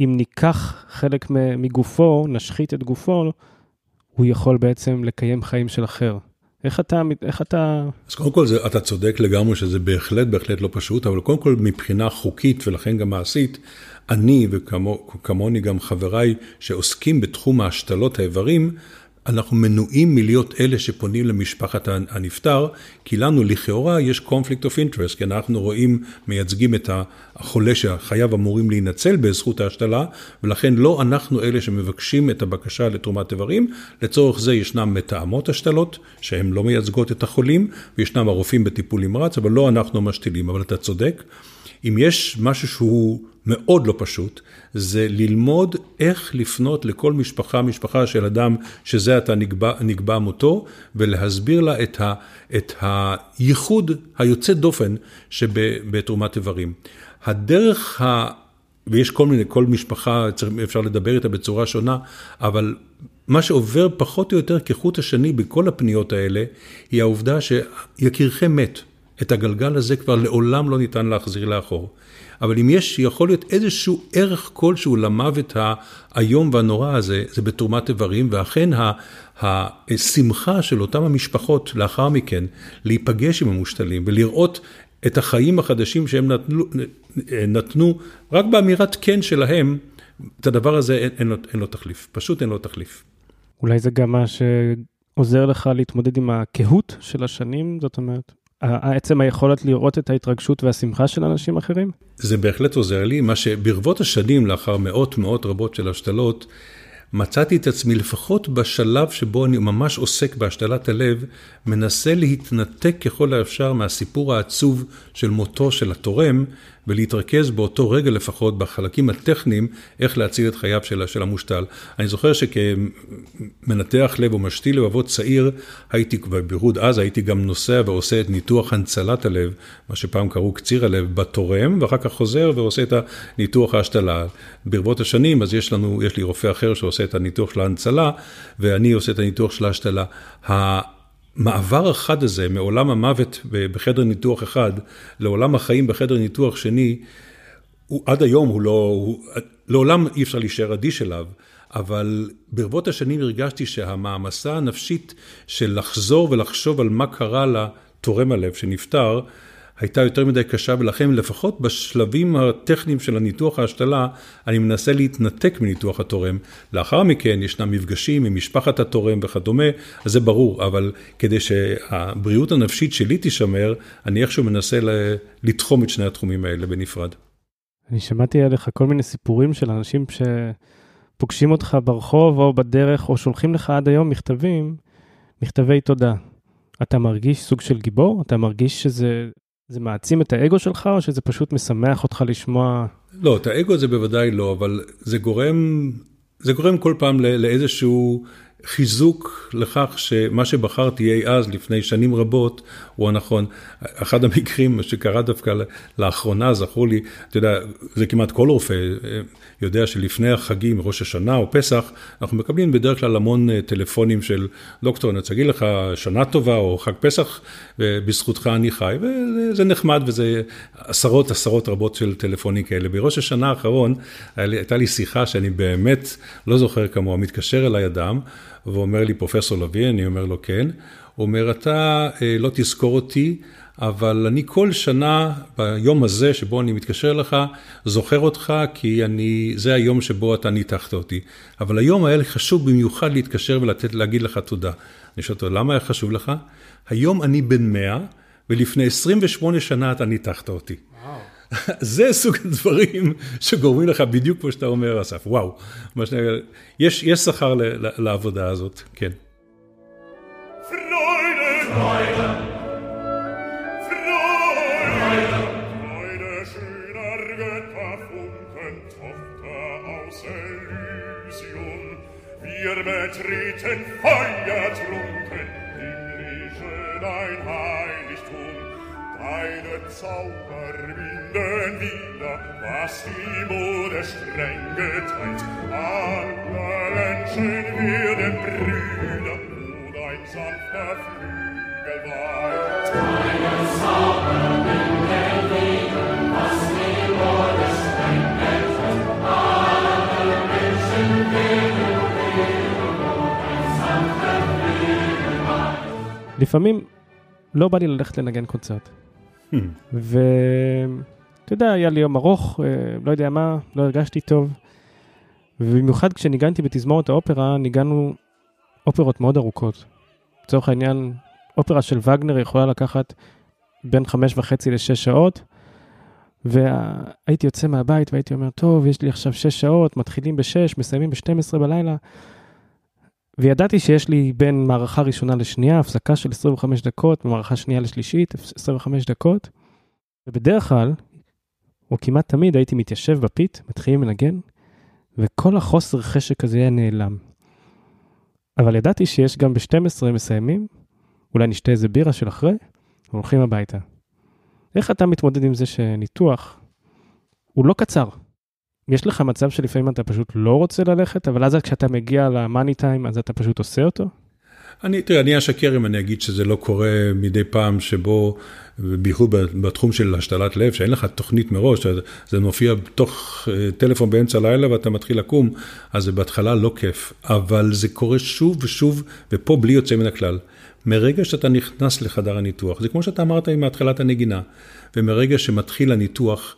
אם ניקח חלק מגופו, נשחית את גופו, הוא יכול בעצם לקיים חיים של אחר. איך אתה, איך אתה... אז קודם כל, זה, אתה צודק לגמרי שזה בהחלט, בהחלט לא פשוט, אבל קודם כל מבחינה חוקית ולכן גם מעשית, אני וכמוני גם חבריי שעוסקים בתחום ההשתלות האיברים, אנחנו מנועים מלהיות אלה שפונים למשפחת הנפטר, כי לנו לכאורה יש conflict of interest, כי אנחנו רואים, מייצגים את החולה שהחייו אמורים להינצל בזכות ההשתלה, ולכן לא אנחנו אלה שמבקשים את הבקשה לתרומת איברים, לצורך זה ישנם מתאמות השתלות, שהן לא מייצגות את החולים, וישנם הרופאים בטיפול נמרץ, אבל לא אנחנו משתילים, אבל אתה צודק. אם יש משהו שהוא מאוד לא פשוט, זה ללמוד איך לפנות לכל משפחה, משפחה של אדם שזה עתה נקבע, נקבע מותו, ולהסביר לה את, ה, את הייחוד היוצא דופן שבתרומת איברים. הדרך ה... ויש כל מיני, כל משפחה, אפשר לדבר איתה בצורה שונה, אבל מה שעובר פחות או יותר כחוט השני בכל הפניות האלה, היא העובדה שיקירכם מת. את הגלגל הזה כבר לעולם לא ניתן להחזיר לאחור. אבל אם יש, יכול להיות איזשהו ערך כלשהו למוות האיום והנורא הזה, זה בתרומת איברים, ואכן השמחה של אותם המשפחות לאחר מכן, להיפגש עם המושתלים ולראות את החיים החדשים שהם נתנו, נתנו רק באמירת כן שלהם, את הדבר הזה אין, אין, לו, אין לו תחליף, פשוט אין לו תחליף. אולי זה גם מה שעוזר לך להתמודד עם הקהות של השנים, זאת אומרת, עצם היכולת לראות את ההתרגשות והשמחה של אנשים אחרים? זה בהחלט עוזר לי, מה שברבות השנים, לאחר מאות מאות רבות של השתלות, מצאתי את עצמי לפחות בשלב שבו אני ממש עוסק בהשתלת הלב, מנסה להתנתק ככל האפשר מהסיפור העצוב של מותו של התורם, ולהתרכז באותו רגע לפחות בחלקים הטכניים, איך להציל את חייו של, של המושתל. אני זוכר שכמנתח לב או משתיל לבבות צעיר, הייתי, בבירוד אז הייתי גם נוסע ועושה את ניתוח הנצלת הלב, מה שפעם קראו קציר הלב, בתורם, ואחר כך חוזר ועושה את הניתוח ההשתלה. ברבות השנים, אז יש לנו, יש לי רופא אחר שעושה את הניתוח של ההנצלה, ואני עושה את הניתוח של ההשתלה. המעבר החד הזה מעולם המוות בחדר ניתוח אחד לעולם החיים בחדר ניתוח שני, הוא, עד היום הוא לא, הוא, לעולם אי אפשר להישאר אדיש אליו, אבל ברבות השנים הרגשתי שהמעמסה הנפשית של לחזור ולחשוב על מה קרה לתורם הלב שנפטר, הייתה יותר מדי קשה, ולכן לפחות בשלבים הטכניים של הניתוח ההשתלה, אני מנסה להתנתק מניתוח התורם. לאחר מכן ישנם מפגשים עם משפחת התורם וכדומה, אז זה ברור, אבל כדי שהבריאות הנפשית שלי תישמר, אני איכשהו מנסה לתחום את שני התחומים האלה בנפרד. אני שמעתי עליך כל מיני סיפורים של אנשים שפוגשים אותך ברחוב או בדרך, או שולחים לך עד היום מכתבים, מכתבי תודה. אתה מרגיש סוג של גיבור? אתה מרגיש שזה זה מעצים את האגו שלך, או שזה פשוט משמח אותך לשמוע? לא, את האגו זה בוודאי לא, אבל זה גורם, זה גורם כל פעם לאיזשהו חיזוק לכך שמה שבחרתי אי אז, לפני שנים רבות, הוא הנכון. אחד המקרים שקרה דווקא לאחרונה, זכור לי, אתה יודע, זה כמעט כל רופא אה, יודע שלפני החגים, ראש השנה או פסח, אנחנו מקבלים בדרך כלל המון אה, טלפונים של דוקטור, אני רוצה להגיד לך שנה טובה או חג פסח, בזכותך אני חי, וזה נחמד וזה עשרות עשרות רבות של טלפונים כאלה. בראש השנה האחרון הייתה לי שיחה שאני באמת לא זוכר כמוה, מתקשר אליי אדם, ואומר לי, פרופסור לביא, אני אומר לו, כן. הוא אומר, אתה אה, לא תזכור אותי, אבל אני כל שנה, ביום הזה שבו אני מתקשר לך, זוכר אותך, כי אני, זה היום שבו אתה ניתחת אותי. אבל היום היה לי חשוב במיוחד להתקשר ולתת, להגיד לך תודה. אני שואל אותו, למה היה חשוב לך? היום אני בן 100, ולפני 28 שנה אתה ניתחת אותי. זה סוג הדברים שגורמים לך בדיוק כמו שאתה אומר, אסף, וואו. שאני, יש, יש שכר לעבודה הזאת, כן. Wir betreten feuertrunken, himmlischen ein Heiligtum, deine Zauber finden wieder, was die Mode streng geteilt. Alle Menschen werden Brüder, wo dein sanfter Flügel weilt. Deine Zauber finden wieder, was die Mode streng geteilt. Alle Menschen werden. לפעמים לא בא לי ללכת לנגן קונצרט. ו... אתה יודע, היה לי יום ארוך, אה, לא יודע מה, לא הרגשתי טוב. ובמיוחד כשניגנתי בתזמורת האופרה, ניגענו אופרות מאוד ארוכות. לצורך העניין, אופרה של וגנר יכולה לקחת בין חמש וחצי לשש שעות, והייתי יוצא מהבית והייתי אומר, טוב, יש לי עכשיו שש שעות, מתחילים בשש, מסיימים בשתים עשרה בלילה. וידעתי שיש לי בין מערכה ראשונה לשנייה, הפסקה של 25 דקות, ומערכה שנייה לשלישית, 25 דקות. ובדרך כלל, או כמעט תמיד הייתי מתיישב בפית, מתחילים לנגן, וכל החוסר חשק הזה היה נעלם. אבל ידעתי שיש גם ב-12 מסיימים, אולי נשתה איזה בירה של אחרי, והולכים הביתה. איך אתה מתמודד עם זה שניתוח הוא לא קצר? יש לך מצב שלפעמים אתה פשוט לא רוצה ללכת, אבל אז כשאתה מגיע למאני טיים, אז אתה פשוט עושה אותו? אני, תראה, אני אשקר אם אני אגיד שזה לא קורה מדי פעם שבו, בייחוד בתחום של השתלת לב, שאין לך תוכנית מראש, זה מופיע בתוך אה, טלפון באמצע הלילה ואתה מתחיל לקום, אז זה בהתחלה לא כיף, אבל זה קורה שוב ושוב, ופה בלי יוצא מן הכלל. מרגע שאתה נכנס לחדר הניתוח, זה כמו שאתה אמרת עם התחלת הנגינה, ומרגע שמתחיל הניתוח,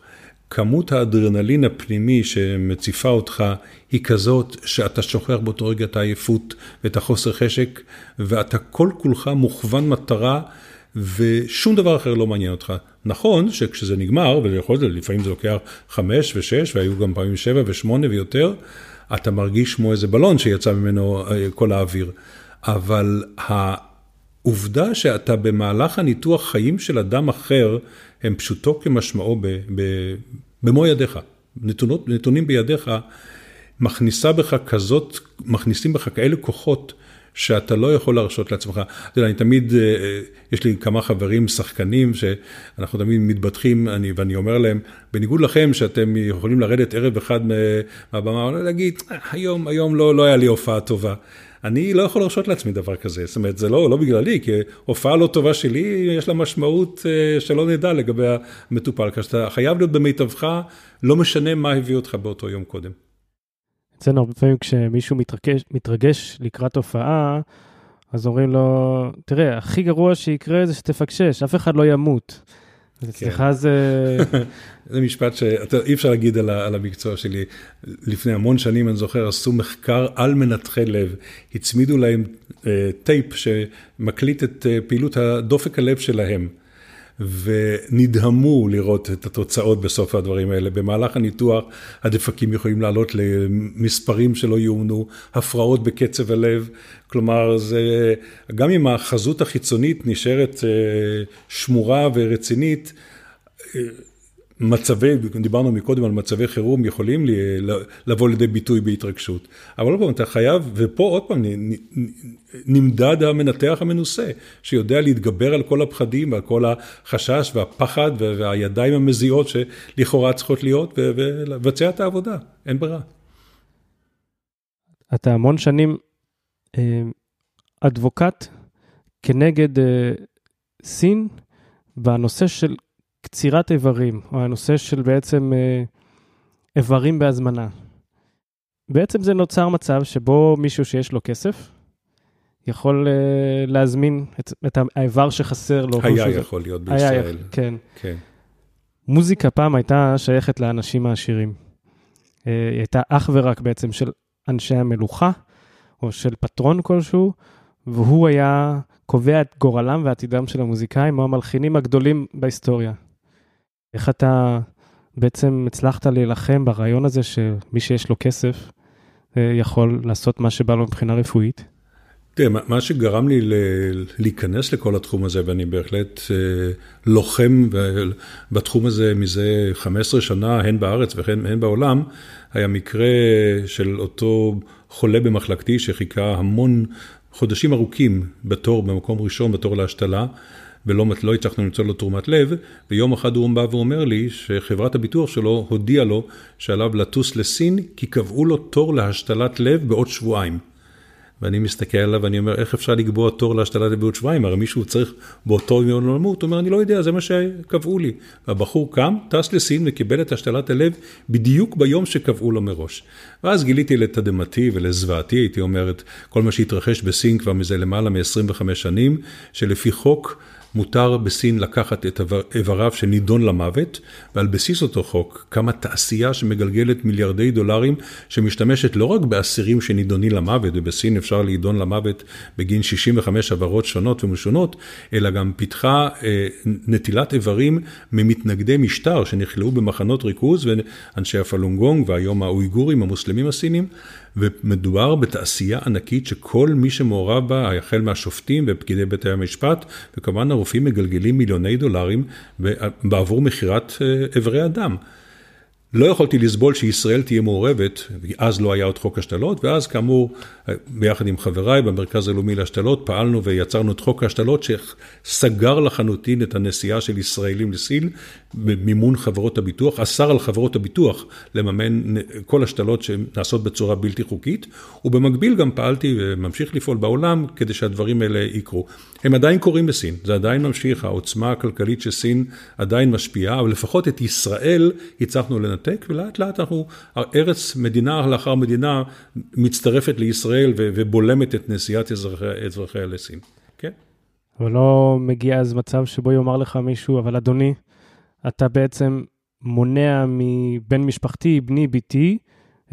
כמות האדרנלין הפנימי שמציפה אותך היא כזאת שאתה שוכח באותו רגע את העייפות ואת החוסר חשק, ואתה כל כולך מוכוון מטרה ושום דבר אחר לא מעניין אותך. נכון שכשזה נגמר, ויכול להיות, לפעמים זה לוקח חמש ושש, והיו גם פעמים שבע ושמונה ויותר, אתה מרגיש כמו איזה בלון שיצא ממנו אה, כל האוויר. אבל העובדה שאתה במהלך הניתוח חיים של אדם אחר, הם פשוטו כמשמעו ב, ב, במו ידיך, נתונות, נתונים בידיך, מכניסה בך כזאת, מכניסים בך כאלה כוחות שאתה לא יכול להרשות לעצמך. אתה יודע, אני תמיד, אה, יש לי כמה חברים שחקנים שאנחנו תמיד מתבטחים, אני, ואני אומר להם, בניגוד לכם שאתם יכולים לרדת ערב אחד מהבמה, להגיד, אה, היום, היום לא, לא היה לי הופעה טובה. אני לא יכול להרשות לעצמי דבר כזה, זאת אומרת, זה לא, לא בגללי, כי הופעה לא טובה שלי, יש לה משמעות אה, שלא נדע לגבי המטופל, כך שאתה חייב להיות במיטבך, לא משנה מה הביא אותך באותו יום קודם. אצלנו הרבה פעמים כשמישהו מתרגש, מתרגש לקראת הופעה, אז אומרים לו, תראה, הכי גרוע שיקרה זה שתפקשש, אף אחד לא ימות. אצלך כן. זה... זה משפט שאי אפשר להגיד על, על המקצוע שלי. לפני המון שנים, אני זוכר, עשו מחקר על מנתחי לב. הצמידו להם אה, טייפ שמקליט את אה, פעילות הדופק הלב שלהם. ונדהמו לראות את התוצאות בסוף הדברים האלה. במהלך הניתוח הדפקים יכולים לעלות למספרים שלא יאומנו, הפרעות בקצב הלב, כלומר זה, גם אם החזות החיצונית נשארת אה, שמורה ורצינית, אה, מצבי, דיברנו מקודם על מצבי חירום, יכולים לי, לבוא לידי ביטוי בהתרגשות. אבל עוד פעם, אתה חייב, ופה עוד פעם נמדד המנתח המנוסה, שיודע להתגבר על כל הפחדים ועל כל החשש והפחד והידיים המזיעות שלכאורה צריכות להיות, ולבצע את העבודה, אין ברירה. אתה המון שנים אה, אדבוקט כנגד אה, סין בנושא של קצירת איברים, או הנושא של בעצם אה, איברים בהזמנה. בעצם זה נוצר מצב שבו מישהו שיש לו כסף, יכול uh, להזמין את, את האיבר שחסר לו. היה יכול להיות בישראל. היה, כן. כן. מוזיקה פעם הייתה שייכת לאנשים העשירים. Uh, היא הייתה אך ורק בעצם של אנשי המלוכה, או של פטרון כלשהו, והוא היה קובע את גורלם ועתידם של המוזיקאים, או המלחינים הגדולים בהיסטוריה. איך אתה בעצם הצלחת להילחם ברעיון הזה שמי שיש לו כסף אה, יכול לעשות מה שבא לו מבחינה רפואית? תראה, מה שגרם לי להיכנס לכל התחום הזה, ואני בהחלט אה, לוחם בתחום הזה מזה 15 שנה, הן בארץ והן בעולם, היה מקרה של אותו חולה במחלקתי שחיכה המון חודשים ארוכים בתור, במקום ראשון בתור להשתלה. ולא לא הצלחנו למצוא לו תרומת לב, ויום אחד הוא בא ואומר לי שחברת הביטוח שלו הודיעה לו שעליו לטוס לסין, כי קבעו לו תור להשתלת לב בעוד שבועיים. ואני מסתכל עליו ואני אומר, איך אפשר לקבוע תור להשתלת לב בעוד שבועיים? הרי מישהו צריך באותו יום למות, הוא אומר, אני לא יודע, זה מה שקבעו לי. והבחור קם, טס לסין וקיבל את השתלת הלב בדיוק ביום שקבעו לו מראש. ואז גיליתי לתדהמתי ולזוועתי, הייתי אומר, כל מה שהתרחש בסין כבר מזה למעלה מ-25 שנים, שלפי חוק, מותר בסין לקחת את איבריו שנידון למוות, ועל בסיס אותו חוק קמה תעשייה שמגלגלת מיליארדי דולרים, שמשתמשת לא רק באסירים שנידונים למוות, ובסין אפשר להידון למוות בגין 65 עברות שונות ומשונות, אלא גם פיתחה אה, נטילת איברים ממתנגדי משטר שנכלאו במחנות ריכוז, ואנשי הפלונגונג והיום האויגורים, המוסלמים הסינים, ומדובר בתעשייה ענקית שכל מי שמעורב בה, החל מהשופטים ופקידי בתי המשפט, וכמובן הרופאים מגלגלים מיליוני דולרים בעבור מכירת אה, איברי אדם. לא יכולתי לסבול שישראל תהיה מעורבת, אז לא היה עוד חוק השתלות, ואז כאמור, ביחד עם חבריי במרכז הלאומי להשתלות, פעלנו ויצרנו את חוק ההשתלות שסגר לחלוטין את הנסיעה של ישראלים לסין במימון חברות הביטוח, אסר על חברות הביטוח לממן כל השתלות שנעשות בצורה בלתי חוקית, ובמקביל גם פעלתי וממשיך לפעול בעולם כדי שהדברים האלה יקרו. הם עדיין קורים בסין, זה עדיין ממשיך, העוצמה הכלכלית של סין עדיין משפיעה, אבל לפחות את ישראל הצלחנו לנתק, ולאט לאט אנחנו, ארץ, מדינה לאחר מדינה, מצטרפת לישראל ובולמת את נסיעת אזרחיה לסין, כן? אבל לא מגיע אז מצב שבו יאמר לך מישהו, אבל אדוני, אתה בעצם מונע מבן משפחתי, בני, בתי,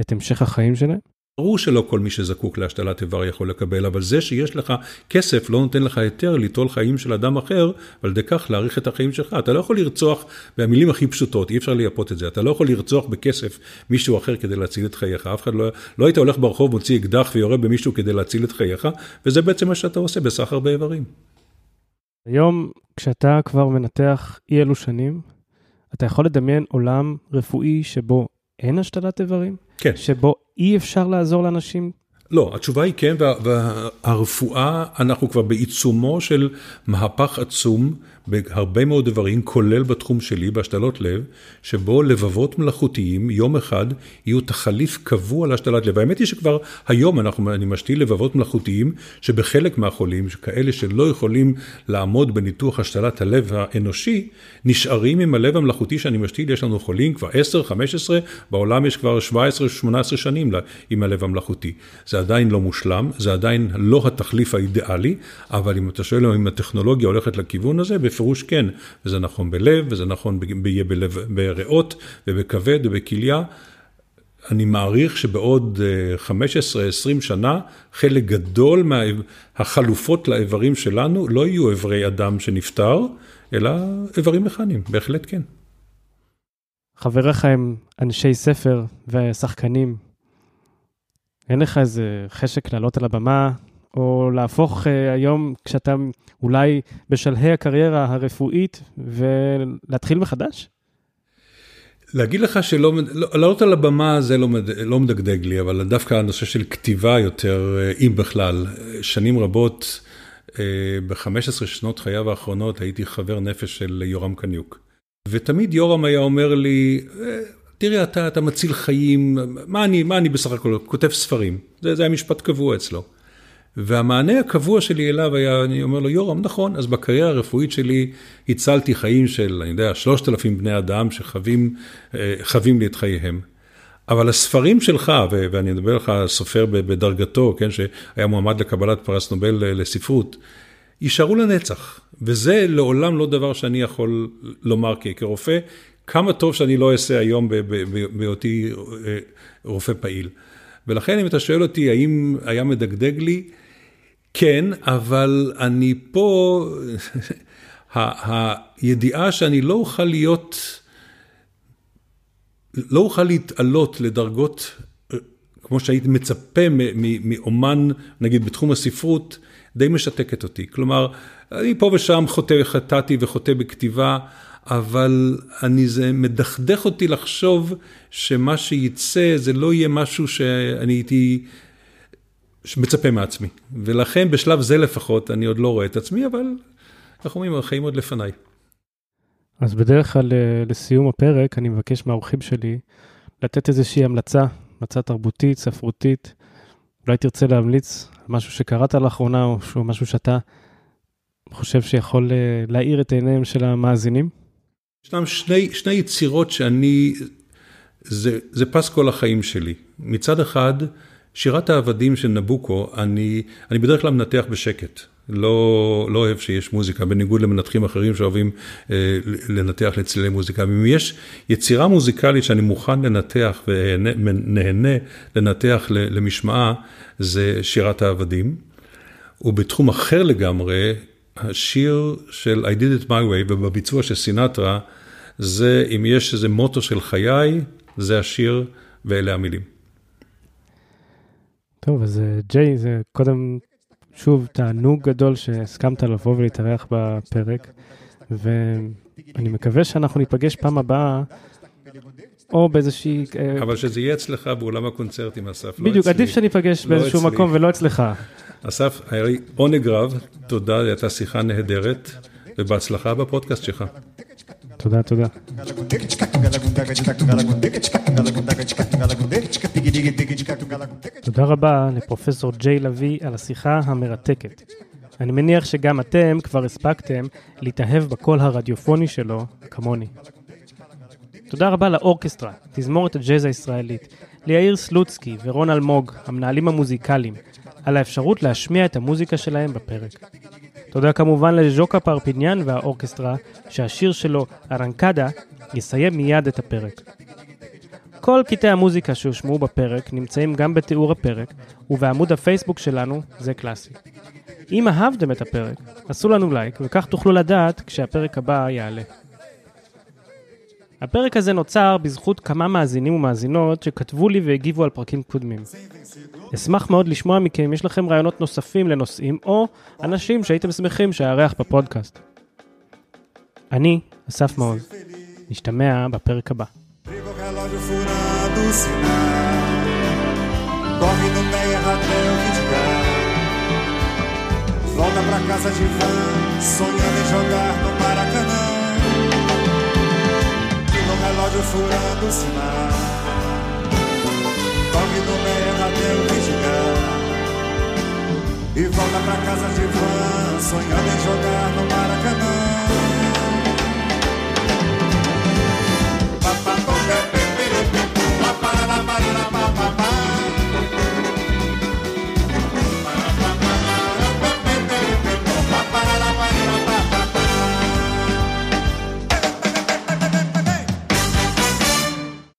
את המשך החיים שלהם? ברור שלא כל מי שזקוק להשתלת איבר יכול לקבל, אבל זה שיש לך כסף לא נותן לך היתר ליטול חיים של אדם אחר, ועל ידי כך להאריך את החיים שלך. אתה לא יכול לרצוח, במילים הכי פשוטות, אי אפשר לייפות את זה, אתה לא יכול לרצוח בכסף מישהו אחר כדי להציל את חייך. אף אחד לא, לא היית הולך ברחוב, מוציא אקדח ויורה במישהו כדי להציל את חייך, וזה בעצם מה שאתה עושה בסחר באיברים. היום, כשאתה כבר מנתח אי אלו שנים, אתה יכול לדמיין עולם רפואי שבו אין השתלת איברים? כן. שבו אי אפשר לעזור לאנשים? לא, התשובה היא כן, והרפואה, אנחנו כבר בעיצומו של מהפך עצום בהרבה מאוד דברים, כולל בתחום שלי, בהשתלות לב, שבו לבבות מלאכותיים, יום אחד, יהיו תחליף קבוע להשתלת לב. האמת היא שכבר היום אנחנו, אני משתיל לבבות מלאכותיים, שבחלק מהחולים, כאלה שלא יכולים לעמוד בניתוח השתלת הלב האנושי, נשארים עם הלב המלאכותי שאני משתיל, יש לנו חולים כבר 10, 15, בעולם יש כבר 17, 18 שנים עם הלב המלאכותי. זה עדיין לא מושלם, זה עדיין לא התחליף האידיאלי, אבל אם אתה שואל אם הטכנולוגיה הולכת לכיוון הזה, בפירוש כן, וזה נכון בלב, וזה נכון יהיה בלב, בריאות ובכבד ובכליה. אני מעריך שבעוד 15-20 אה, שנה, חלק גדול מהחלופות לאיברים שלנו לא יהיו איברי אדם שנפטר, אלא איברים מכניים, בהחלט כן. חבריך הם אנשי ספר ושחקנים. אין לך איזה חשק לעלות על הבמה, או להפוך uh, היום, כשאתה אולי בשלהי הקריירה הרפואית, ולהתחיל מחדש? להגיד לך שלא, לא, לעלות על הבמה זה לא, לא מדגדג לי, אבל דווקא הנושא של כתיבה יותר, אה, אם בכלל, שנים רבות, אה, ב-15 שנות חייו האחרונות הייתי חבר נפש של יורם קניוק. ותמיד יורם היה אומר לי, תראה, אתה, אתה מציל חיים, מה אני, מה אני בסך הכל, כותב ספרים. זה, זה היה משפט קבוע אצלו. והמענה הקבוע שלי אליו היה, אני אומר לו, יורם, נכון, אז בקריירה הרפואית שלי הצלתי חיים של, אני יודע, שלושת אלפים בני אדם שחווים אה, לי את חייהם. אבל הספרים שלך, ואני מדבר לך סופר בדרגתו, כן, שהיה מועמד לקבלת פרס נובל אה, לספרות, יישארו לנצח. וזה לעולם לא דבר שאני יכול לומר כרופא, כמה טוב שאני לא אעשה היום בהיותי אה, רופא פעיל. ולכן אם אתה שואל אותי האם היה מדגדג לי, כן, אבל אני פה, הידיעה שאני לא אוכל להיות, לא אוכל להתעלות לדרגות אה, כמו שהייתי מצפה מאומן, נגיד בתחום הספרות, די משתקת אותי. כלומר, אני פה ושם חוטא, חטאתי וחוטא בכתיבה, אבל אני, זה מדכדך אותי לחשוב שמה שייצא זה לא יהיה משהו שאני הייתי מצפה מעצמי. ולכן בשלב זה לפחות אני עוד לא רואה את עצמי, אבל איך אומרים, החיים עוד לפניי. אז בדרך כלל אה, לסיום הפרק אני מבקש מהאורחים שלי לתת איזושהי המלצה, המלצה תרבותית, ספרותית. אולי תרצה להמליץ משהו שקראת לאחרונה או משהו שאתה חושב שיכול אה, להאיר את עיניהם של המאזינים? ישנם שני, שני יצירות שאני, זה, זה פס כל החיים שלי. מצד אחד, שירת העבדים של נבוקו, אני, אני בדרך כלל מנתח בשקט. לא, לא אוהב שיש מוזיקה, בניגוד למנתחים אחרים שאוהבים אה, לנתח לצלילי מוזיקה. אם יש יצירה מוזיקלית שאני מוכן לנתח ונהנה לנתח למשמעה, זה שירת העבדים. ובתחום אחר לגמרי, השיר של I did it my way ובביצוע של סינטרה, זה אם יש איזה מוטו של חיי, זה השיר ואלה המילים. טוב, אז אה, ג'יי, זה קודם, שוב, תענוג גדול שהסכמת לבוא ולהתארח בפרק, ואני מקווה שאנחנו ניפגש פעם הבאה או באיזושהי... אה, אבל שזה יהיה אצלך באולם הקונצרטים, אסף, לא בדיוק, אצלי. עדיף שניפגש לא באיזשהו אצלי. מקום ולא אצלך. אסף, היה לי עונג רב, תודה, הייתה שיחה נהדרת, ובהצלחה בפודקאסט שלך. תודה, תודה. תודה רבה לפרופסור ג'יי לביא על השיחה המרתקת. אני מניח שגם אתם כבר הספקתם להתאהב בקול הרדיופוני שלו, כמוני. תודה רבה לאורקסטרה, תזמורת הג'אז הישראלית, ליאיר סלוצקי ורון אלמוג, המנהלים המוזיקליים, על האפשרות להשמיע את המוזיקה שלהם בפרק. תודה כמובן לז'וקה פרפיניאן והאורקסטרה, שהשיר שלו, ארנקדה, יסיים מיד את הפרק. כל קטעי המוזיקה שהושמעו בפרק נמצאים גם בתיאור הפרק ובעמוד הפייסבוק שלנו, זה קלאסי. אם אהבתם את הפרק, עשו לנו לייק וכך תוכלו לדעת כשהפרק הבא יעלה. הפרק הזה נוצר בזכות כמה מאזינים ומאזינות שכתבו לי והגיבו על פרקים קודמים. אשמח מאוד לשמוע מכם אם יש לכם רעיונות נוספים לנושאים או אנשים שהייתם שמחים שאארח בפודקאסט. אני, אסף מעוז. נשתמע בפרק הבא. Corre no pé e erra até o. Volta pra casa de van, sonhando em jogar no Maracanã. relógio furando o sinal. Corre no meio até o vigiar. E volta pra casa de van, sonhando em jogar no Maracanã. Papapá, papapá, papapá.